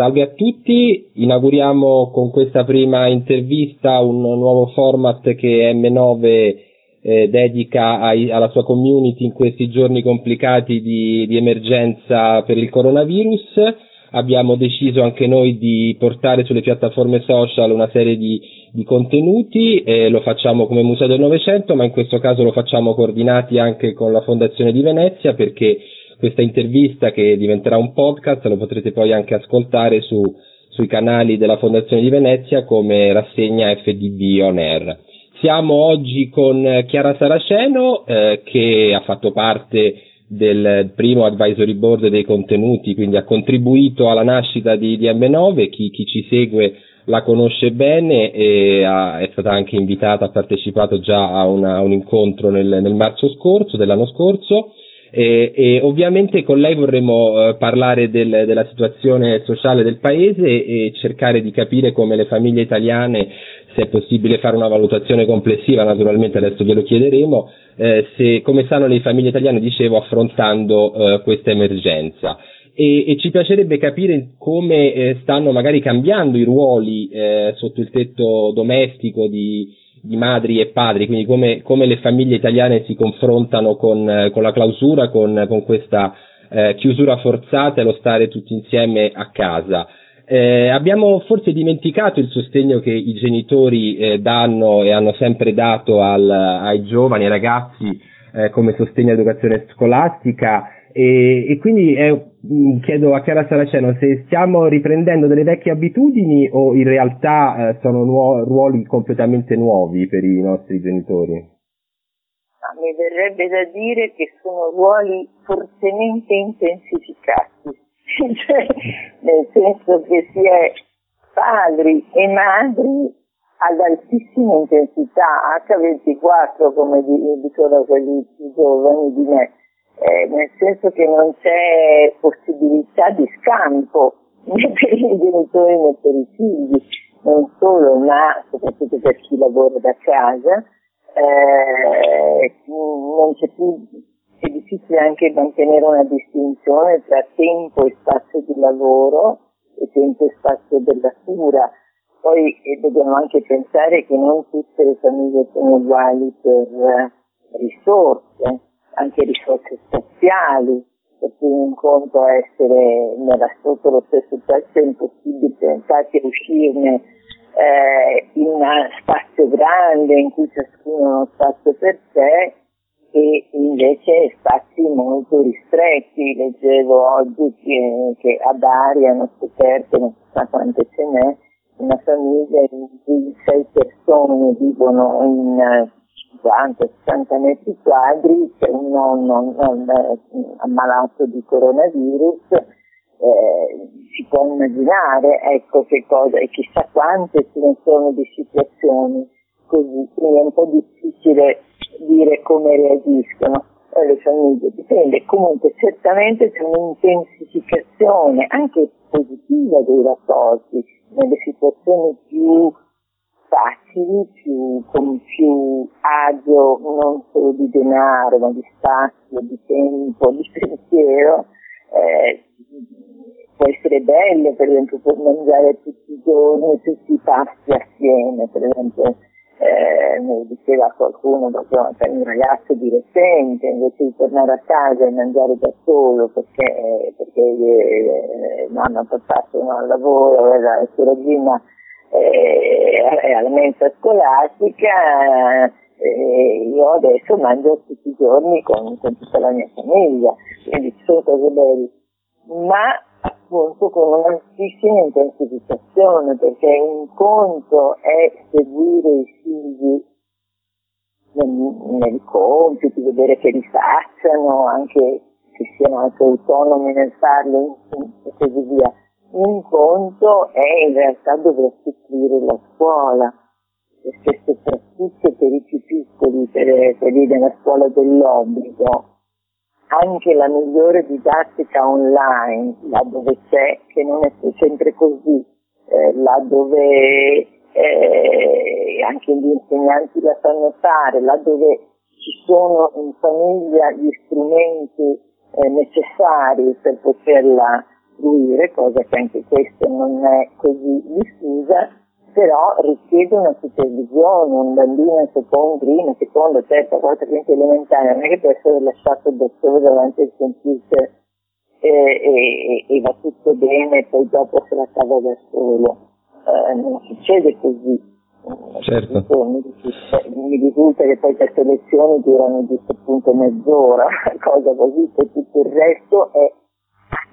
salve a tutti, inauguriamo con questa prima intervista un nuovo format che M9 eh, dedica ai, alla sua community in questi giorni complicati di, di emergenza per il coronavirus. Abbiamo deciso anche noi di portare sulle piattaforme social una serie di, di contenuti, eh, lo facciamo come Museo del Novecento, ma in questo caso lo facciamo coordinati anche con la Fondazione di Venezia perché questa intervista che diventerà un podcast lo potrete poi anche ascoltare su, sui canali della Fondazione di Venezia come rassegna FDB On Air. Siamo oggi con Chiara Saraceno eh, che ha fatto parte del primo advisory board dei contenuti, quindi ha contribuito alla nascita di, di M9, chi, chi, ci segue la conosce bene e ha, è stata anche invitata, ha partecipato già a, una, a un incontro nel, nel marzo scorso, dell'anno scorso e, e ovviamente con lei vorremmo eh, parlare del, della situazione sociale del paese e cercare di capire come le famiglie italiane, se è possibile fare una valutazione complessiva, naturalmente adesso glielo chiederemo, eh, se, come stanno le famiglie italiane, dicevo, affrontando eh, questa emergenza. E, e, ci piacerebbe capire come eh, stanno magari cambiando i ruoli eh, sotto il tetto domestico di, di madri e padri, quindi come, come le famiglie italiane si confrontano con, con la clausura, con, con questa eh, chiusura forzata e lo stare tutti insieme a casa. Eh, abbiamo forse dimenticato il sostegno che i genitori eh, danno e hanno sempre dato al, ai giovani, ai ragazzi eh, come sostegno all'educazione scolastica e, e quindi è, chiedo a Chiara Saraceno se stiamo riprendendo delle vecchie abitudini o in realtà eh, sono nuo- ruoli completamente nuovi per i nostri genitori. Mi verrebbe da dire che sono ruoli fortemente intensificati, cioè, nel senso che si è padri e madri ad altissima intensità, H24 come dicono quelli più giovani di me, eh, nel senso che non c'è possibilità di scampo né per i genitori né per i figli, non solo, ma soprattutto per chi lavora da casa, eh, non c'è più, è difficile anche mantenere una distinzione tra tempo e spazio di lavoro e tempo e spazio della cura. Poi eh, dobbiamo anche pensare che non tutte le famiglie sono uguali per eh, risorse anche risorse spaziali, per cui un conto essere nella, sotto lo stesso pezzo è impossibile, infatti uscirne eh, in uno spazio grande in cui ciascuno ha uno spazio per sé e invece spazi molto ristretti. Leggevo oggi che, che a Bari hanno scoperto, non so sa quante ce n'è, una famiglia in cui sei persone vivono in 50-60 metri quadri, c'è un nonno non, ammalato di coronavirus, eh, si può immaginare ecco che cosa e chissà quante ce ne sono di situazioni così, quindi è un po' difficile dire come reagiscono. Le famiglie, dipende, comunque certamente c'è un'intensificazione anche positiva dei rapporti nelle situazioni più facili, più, con più agio non solo di denaro, ma di spazio, di tempo, di pensiero. Eh, può essere bello, per esempio, per mangiare tutti i giorni, tutti i pasti assieme, per esempio, eh, mi diceva qualcuno, proprio per un ragazzo di recente, invece di tornare a casa e mangiare da solo perché, perché eh, mamma e papà sono al lavoro, e la sorellina eh, alla mensa scolastica eh, io adesso mangio tutti i giorni con, con, tutta la mia famiglia, quindi ci sono cose belle, ma appunto con un'altissima intensificazione, perché un conto è seguire i figli nei compiti, vedere che li facciano, anche che siano anche autonomi nel farlo e così via un conto è in realtà dover costruire la scuola, perché soprattutto per i più piccoli, per quelli della scuola dell'obbligo, anche la migliore didattica online, là dove c'è, che non è sempre così, eh, là dove eh, anche gli insegnanti la sanno fare, là dove ci sono in famiglia gli strumenti eh, necessari per poterla istruire, cosa che anche questa non è così diffusa, però richiede una supervisione, un bambino in seconda, prima, seconda, terza, quarta, quinta elementare, non è che può essere lasciato da solo davanti al computer e, e, e va tutto bene e poi dopo se la cava da solo. Eh, non succede così. Certo. Mi risulta che poi queste lezioni durano giusto appunto mezz'ora, cosa così, che tutto il resto è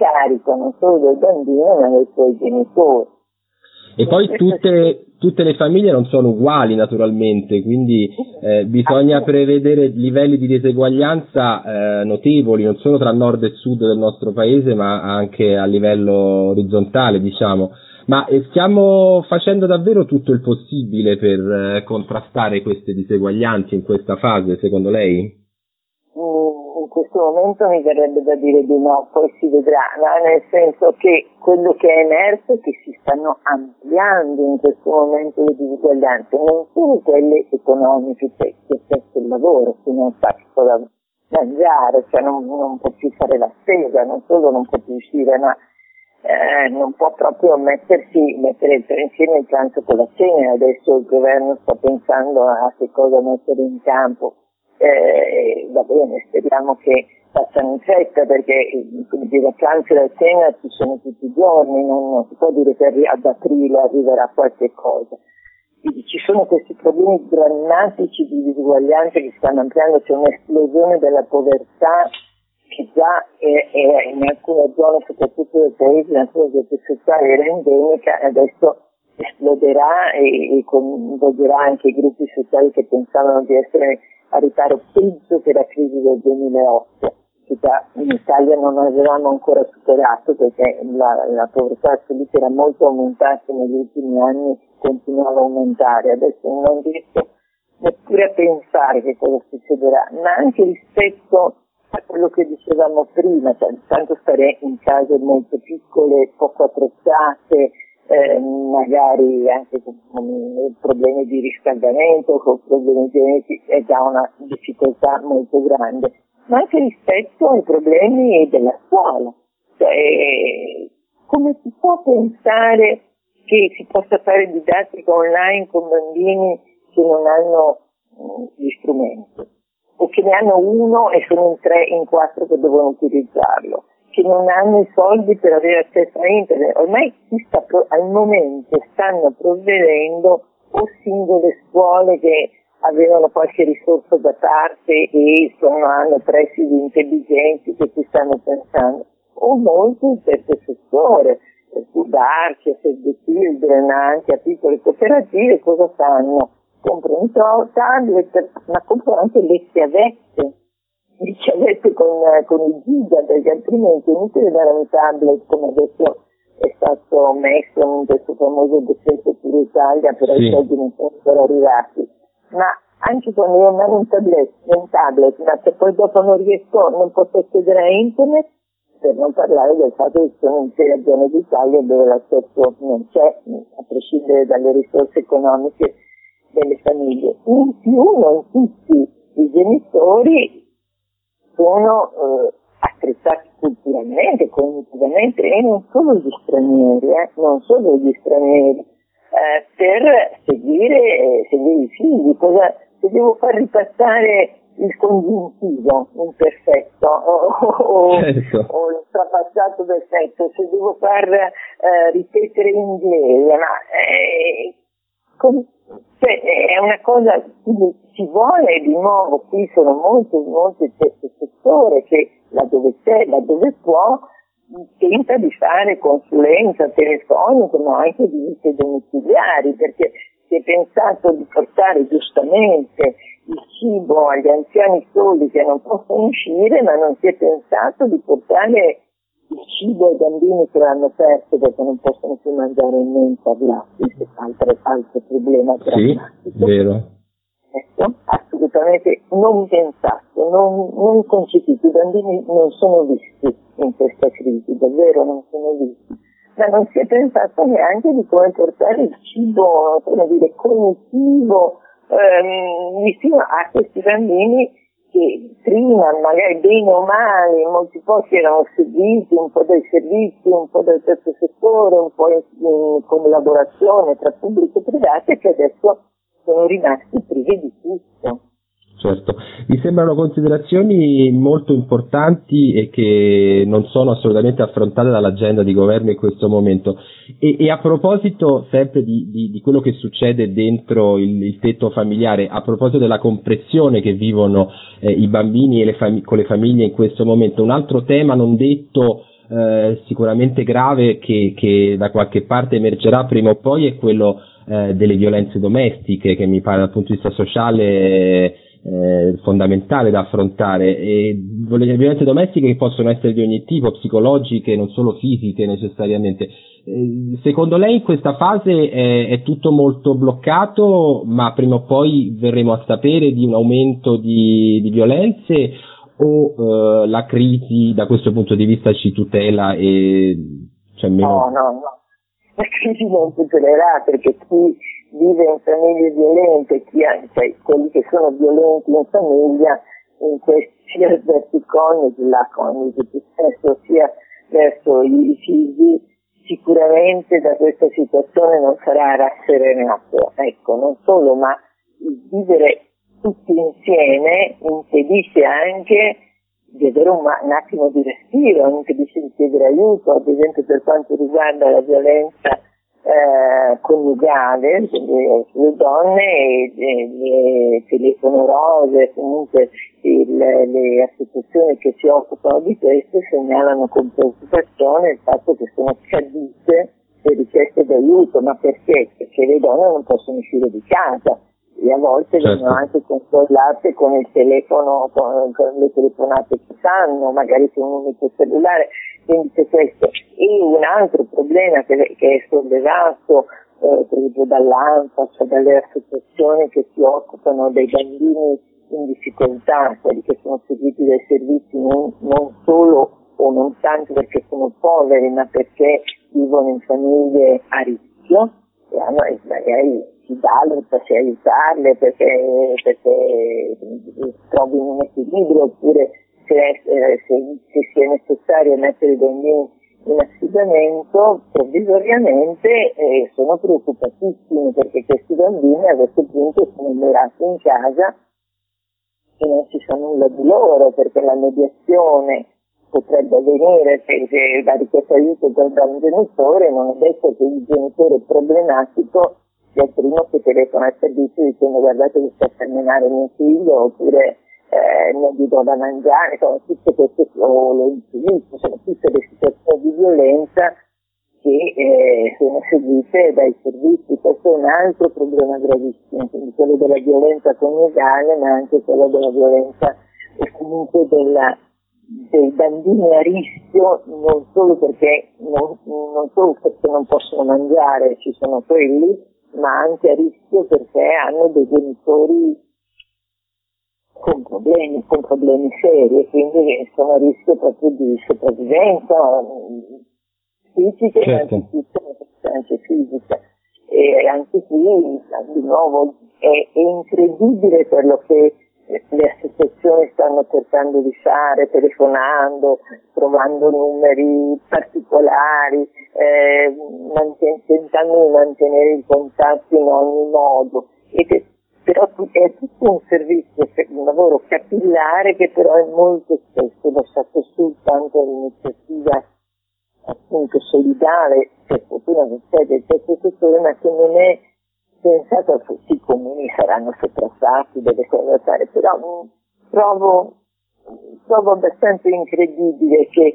carico non solo del bambino ma dei suoi genitori. E poi tutte, tutte, le famiglie non sono uguali naturalmente, quindi eh, bisogna prevedere livelli di diseguaglianza eh, notevoli, non solo tra nord e sud del nostro paese, ma anche a livello orizzontale, diciamo. Ma eh, stiamo facendo davvero tutto il possibile per eh, contrastare queste diseguaglianze in questa fase, secondo lei? In questo momento mi verrebbe da dire di no, poi si vedrà, no? nel senso che quello che è emerso è che si stanno ampliando in questo momento le disuguaglianze, non solo quelle economiche, cioè che spesso il lavoro, se non sa cosa mangiare, cioè non, non, può più fare la spesa, non solo non può più uscire, ma eh, non può proprio mettersi, mettere insieme il pranzo con la cena, adesso il governo sta pensando a che cosa mettere in campo eh, va bene, speriamo che facciano in fretta perché come dire, pranzo e a cena ci sono tutti i giorni, non, non si può dire che ad aprile arriverà qualche cosa. Ci sono questi problemi drammatici di disuguaglianza che stanno ampliando, c'è un'esplosione della povertà che già è, è in alcune zone, soprattutto del paese, alcune zone sociali era endemica e adesso esploderà e, e coinvolgerà anche i gruppi sociali che pensavano di essere a riparo peggio che la crisi del 2008, che già in Italia non avevamo ancora superato perché la, la povertà assoluta era molto aumentata negli ultimi anni, continuava a aumentare. Adesso non riesco neppure a pensare che cosa succederà, ma anche rispetto a quello che dicevamo prima, cioè tanto stare in case molto piccole, poco attrezzate, eh, magari anche con, problemi di riscaldamento, con problemi genetici, è già una difficoltà molto grande, ma anche rispetto ai problemi della scuola. Cioè, come si può pensare che si possa fare didattica online con bambini che non hanno mh, gli strumenti o che ne hanno uno e sono in tre, in quattro che devono utilizzarlo? Che non hanno i soldi per avere accesso a internet. Ormai sta, al momento stanno provvedendo o singole scuole che avevano qualche risorsa da parte e sono, hanno presidi intelligenti che ci stanno pensando, o molto il terzo settore, per cui Darci, Children, anche a piccole cooperative, cosa fanno? Comprano tablet, ma comprano anche le chiavette ricevette con, con il giga perché altrimenti è inutile dare un tablet come adesso è stato messo in questo famoso decreto per Italia però sì. i soldi non sono arrivati ma anche quando io mando un tablet, un tablet ma se poi dopo non riesco non posso accedere a internet per non parlare del fatto che sono intere zone d'Italia dove l'accesso non c'è a prescindere dalle risorse economiche delle famiglie in più non tutti i genitori sono eh, attrezzati culturalmente, cognitivamente e non solo gli stranieri, eh, non solo gli stranieri, eh, per seguire, seguire, i figli. Cosa, se devo far ripassare il congiuntivo imperfetto o, o, certo. o il trapassato perfetto, se devo far eh, ripetere l'inglese, ma eh, cioè, è una cosa, quindi si vuole di nuovo, qui sono molti, molti settore che laddove c'è, laddove può, tenta di fare consulenza telefonica ma anche di visite domiciliari perché si è pensato di portare giustamente il cibo agli anziani soli che non possono uscire ma non si è pensato di portare il cibo ai bambini che l'hanno perso perché non possono più mangiare in mensa gratis, altro, altro problema drammatico. Sì, vero. Ecco, assolutamente non pensato, non, non concepito. I bambini non sono visti in questa crisi, davvero non sono visti. Ma non si è pensato neanche di come portare il cibo, come dire, cognitivo, ehm, vicino a questi bambini che prima magari bene o male molti posti erano seguiti un po' dai servizi, un po' dal terzo settore, un po' in, in collaborazione tra pubblico e privato e che adesso sono rimasti privi di tutto. Certo, mi sembrano considerazioni molto importanti e che non sono assolutamente affrontate dall'agenda di governo in questo momento. E, e a proposito sempre di, di, di, quello che succede dentro il, il, tetto familiare, a proposito della compressione che vivono eh, i bambini le fam- con le famiglie in questo momento, un altro tema non detto eh, sicuramente grave che, che da qualche parte emergerà prima o poi è quello eh, delle violenze domestiche che mi pare dal punto di vista sociale eh, fondamentale da affrontare e le violenze domestiche che possono essere di ogni tipo, psicologiche, non solo fisiche necessariamente. Eh, secondo lei in questa fase è, è, tutto molto bloccato, ma prima o poi verremo a sapere di un aumento di, di violenze o eh, la crisi da questo punto di vista ci tutela e cioè meno... No, no, no. La crisi non tutelerà perché chi vive in famiglie violente, chi ha, cioè quelli che sono violenti in famiglia, in questi, sia verso i coniugi, la coniuge spesso, sia verso i figli, sicuramente da questa situazione non sarà rasserenato. Ecco, non solo, ma vivere tutti insieme impedisce anche di avere un, un attimo di respiro, impedisce di chiedere aiuto, ad esempio per quanto riguarda la violenza eh, coniugale sulle donne e, e le telefono rose, comunque il, le associazioni che si occupano di questo segnalano con preoccupazione il fatto che sono cadute le richieste d'aiuto, ma perché? Perché le donne non possono uscire di casa e a volte certo. vengono anche controllate con il telefono, con, con le telefonate che fanno, magari con un unico cellulare, c'è questo. E un altro problema che, che è sollevato eh, per dall'ANFA, cioè dalle associazioni che si occupano dei bambini in difficoltà, quelli che sono seguiti dai servizi non, non solo o non tanto perché sono poveri, ma perché vivono in famiglie a rischio e hanno, magari si valuta se aiutarle perché, perché trovino un equilibrio oppure se, eh, se, se sia necessario mettere i bambini in affidamento provvisoriamente eh, sono preoccupatissimi perché questi bambini a questo punto sono immerati in casa e non si sa nulla di loro perché la mediazione potrebbe avvenire se la richiesta di aiuto da un genitore non è detto che il genitore problematico sia il primo che telefona al servizio dicendo guardate che sta a terminare mio figlio oppure eh, gli do da mangiare, sono tutte queste, o sono tutte le situazioni di violenza che eh, sono seguite dai servizi. Questo è un altro problema gravissimo, quindi quello della violenza coniugale, ma anche quello della violenza e comunque della, dei bambini a rischio, non solo perché non, non solo perché non possono mangiare, ci sono quelli, ma anche a rischio perché hanno dei genitori con problemi, con problemi seri e quindi sono a rischio proprio di sopravvivenza fisica certo. e anche fisica. E anche qui, di nuovo, è, è incredibile quello che le associazioni stanno cercando di fare, telefonando, trovando numeri particolari, eh, manten- tentando di mantenere i contatti in ogni modo. Ed è però è tutto un servizio, un lavoro capillare che però è molto spesso lasciato soltanto all'iniziativa appunto solidale, per fortuna non c'è del terzo settore, ma che non è pensato a tutti i comuni saranno sopraffatti, delle cose da fare, però mh, mm, trovo, trovo abbastanza incredibile che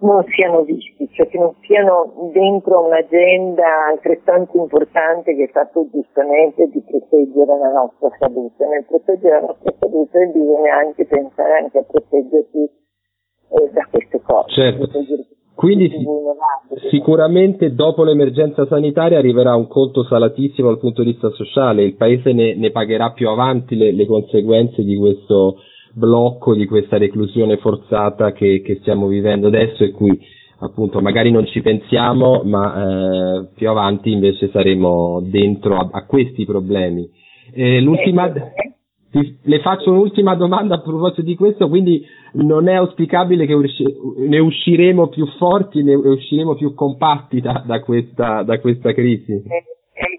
non siano visti, cioè che non siano dentro un'agenda altrettanto importante che fa fatto giustamente di proteggere la nostra salute. Nel proteggere la nostra salute bisogna anche pensare anche a proteggersi eh, da queste cose. Certo. Quindi sicuramente dopo l'emergenza sanitaria arriverà un conto salatissimo dal punto di vista sociale, il Paese ne, ne pagherà più avanti le, le conseguenze di questo blocco di questa reclusione forzata che, che stiamo vivendo adesso e cui appunto magari non ci pensiamo ma eh, più avanti invece saremo dentro a, a questi problemi. Eh, l'ultima... ti, le faccio un'ultima domanda a proposito di questo, quindi non è auspicabile che usci- ne usciremo più forti, ne usciremo più compatti da, da, questa, da questa crisi?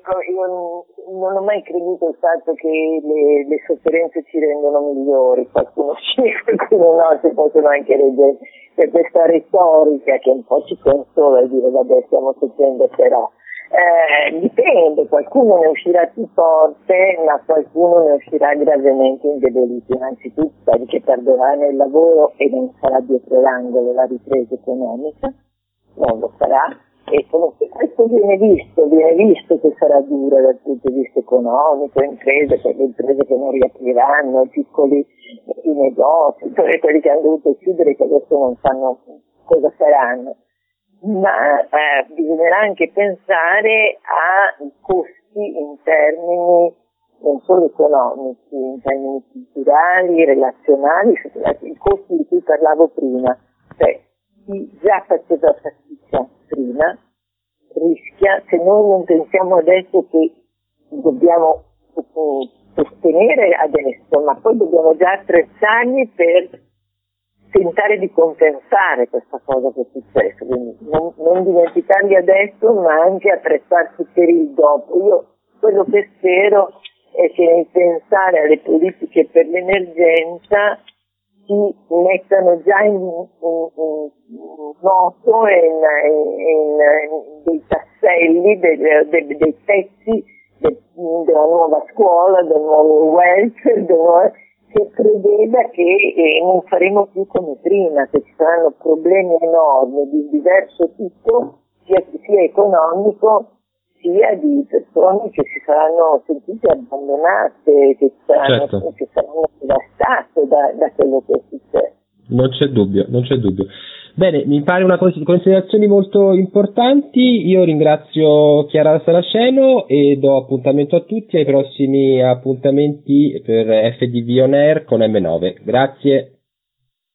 Ecco, io non ho mai creduto al fatto che le, le sofferenze ci rendono migliori, qualcuno sì, qualcuno no, si possono anche leggere per questa retorica che un po' ci consola e dire vabbè stiamo soffrendo però. Eh, dipende, qualcuno ne uscirà più forte, ma qualcuno ne uscirà gravemente indebolito. Innanzitutto quelli che perderanno il lavoro e non sarà dietro l'angolo la ripresa economica, non lo sarà e comunque questo viene visto, viene visto che sarà dura dal punto di vista economico, imprese, per le imprese che non riapriranno, i piccoli i negozi, quelli che hanno dovuto chiudere che adesso non sanno cosa faranno. Ma eh, bisognerà anche pensare ai costi in termini non solo economici, in termini culturali, relazionali, i costi di cui parlavo prima. Cioè, chi già faceva fatica prima rischia, se noi non pensiamo adesso che dobbiamo sostenere adesso, ma poi dobbiamo già attrezzarli per tentare di compensare questa cosa che è successa, quindi non, non dimenticarli adesso ma anche attrezzarsi per il dopo. Io quello che spero è che nel pensare alle politiche per l'emergenza si mettano già in, in, in moto e in, dei tasselli, dei, dei, dei pezzi de, della nuova scuola, del nuovo welfare, nuovo, che credeva che eh, non faremo più come prima, che ci saranno problemi enormi di diverso tipo, sia, sia economico sia di persone che si saranno sentite abbandonate, che saranno, certo. che saranno devastate da, da, quello che è successo. Non c'è dubbio, non c'è dubbio. Bene, mi pare una considerazioni molto importanti. Io ringrazio Chiara Saraceno e do appuntamento a tutti ai prossimi appuntamenti per FDV On Air con M9. Grazie.